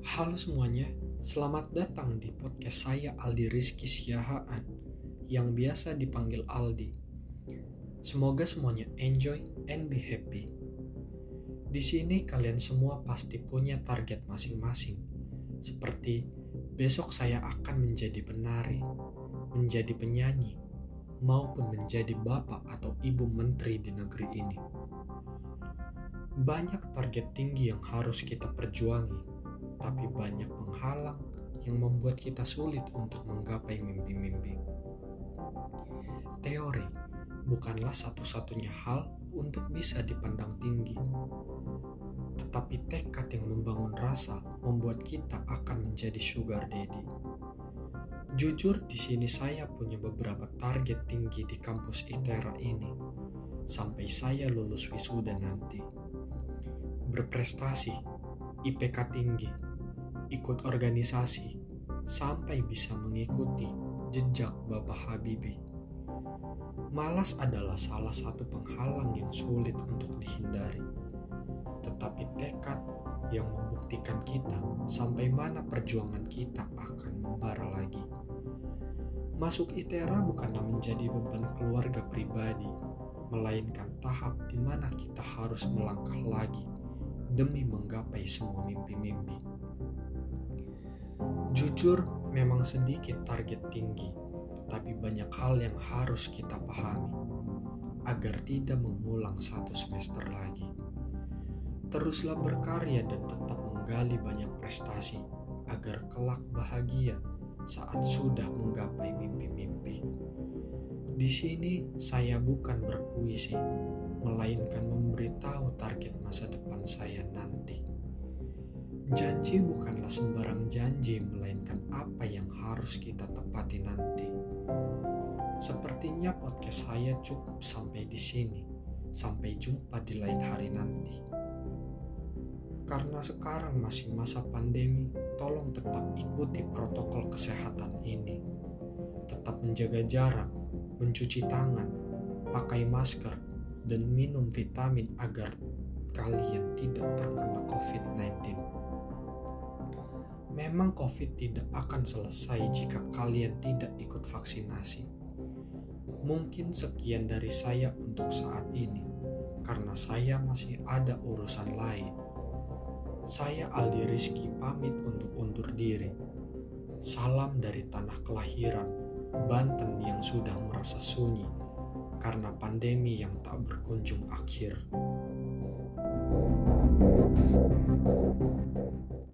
Halo semuanya, selamat datang di podcast saya Aldi Rizky Siahaan yang biasa dipanggil Aldi. Semoga semuanya enjoy and be happy. Di sini kalian semua pasti punya target masing-masing. Seperti besok saya akan menjadi penari, menjadi penyanyi, maupun menjadi bapak atau ibu menteri di negeri ini. Banyak target tinggi yang harus kita perjuangi, tapi banyak penghalang yang membuat kita sulit untuk menggapai mimpi-mimpi. Teori bukanlah satu-satunya hal untuk bisa dipandang tinggi, tetapi tekad yang membangun rasa membuat kita akan menjadi sugar daddy. Jujur, di sini saya punya beberapa target tinggi di kampus ITERA ini, sampai saya lulus wisuda nanti berprestasi, IPK tinggi, ikut organisasi, sampai bisa mengikuti jejak Bapak Habibie. Malas adalah salah satu penghalang yang sulit untuk dihindari. Tetapi tekad yang membuktikan kita sampai mana perjuangan kita akan membara lagi. Masuk ITERA bukanlah menjadi beban keluarga pribadi, melainkan tahap di mana kita harus melangkah lagi demi menggapai semua mimpi-mimpi. Jujur, memang sedikit target tinggi, tapi banyak hal yang harus kita pahami agar tidak mengulang satu semester lagi. Teruslah berkarya dan tetap menggali banyak prestasi agar kelak bahagia saat sudah menggapai mimpi-mimpi. Di sini saya bukan berpuisi, melainkan memberitahu target masa depan saya nanti. Janji bukanlah sembarang janji, melainkan apa yang harus kita tepati nanti. Sepertinya podcast saya cukup sampai di sini. Sampai jumpa di lain hari nanti. Karena sekarang masih masa pandemi, tolong tetap ikuti protokol kesehatan ini. Tetap menjaga jarak, mencuci tangan, pakai masker, dan minum vitamin agar kalian tidak terkena COVID-19. Memang COVID tidak akan selesai jika kalian tidak ikut vaksinasi. Mungkin sekian dari saya untuk saat ini, karena saya masih ada urusan lain. Saya Aldi Rizky pamit untuk undur diri. Salam dari tanah kelahiran, Banten yang sudah merasa sunyi karena pandemi yang tak berkunjung akhir.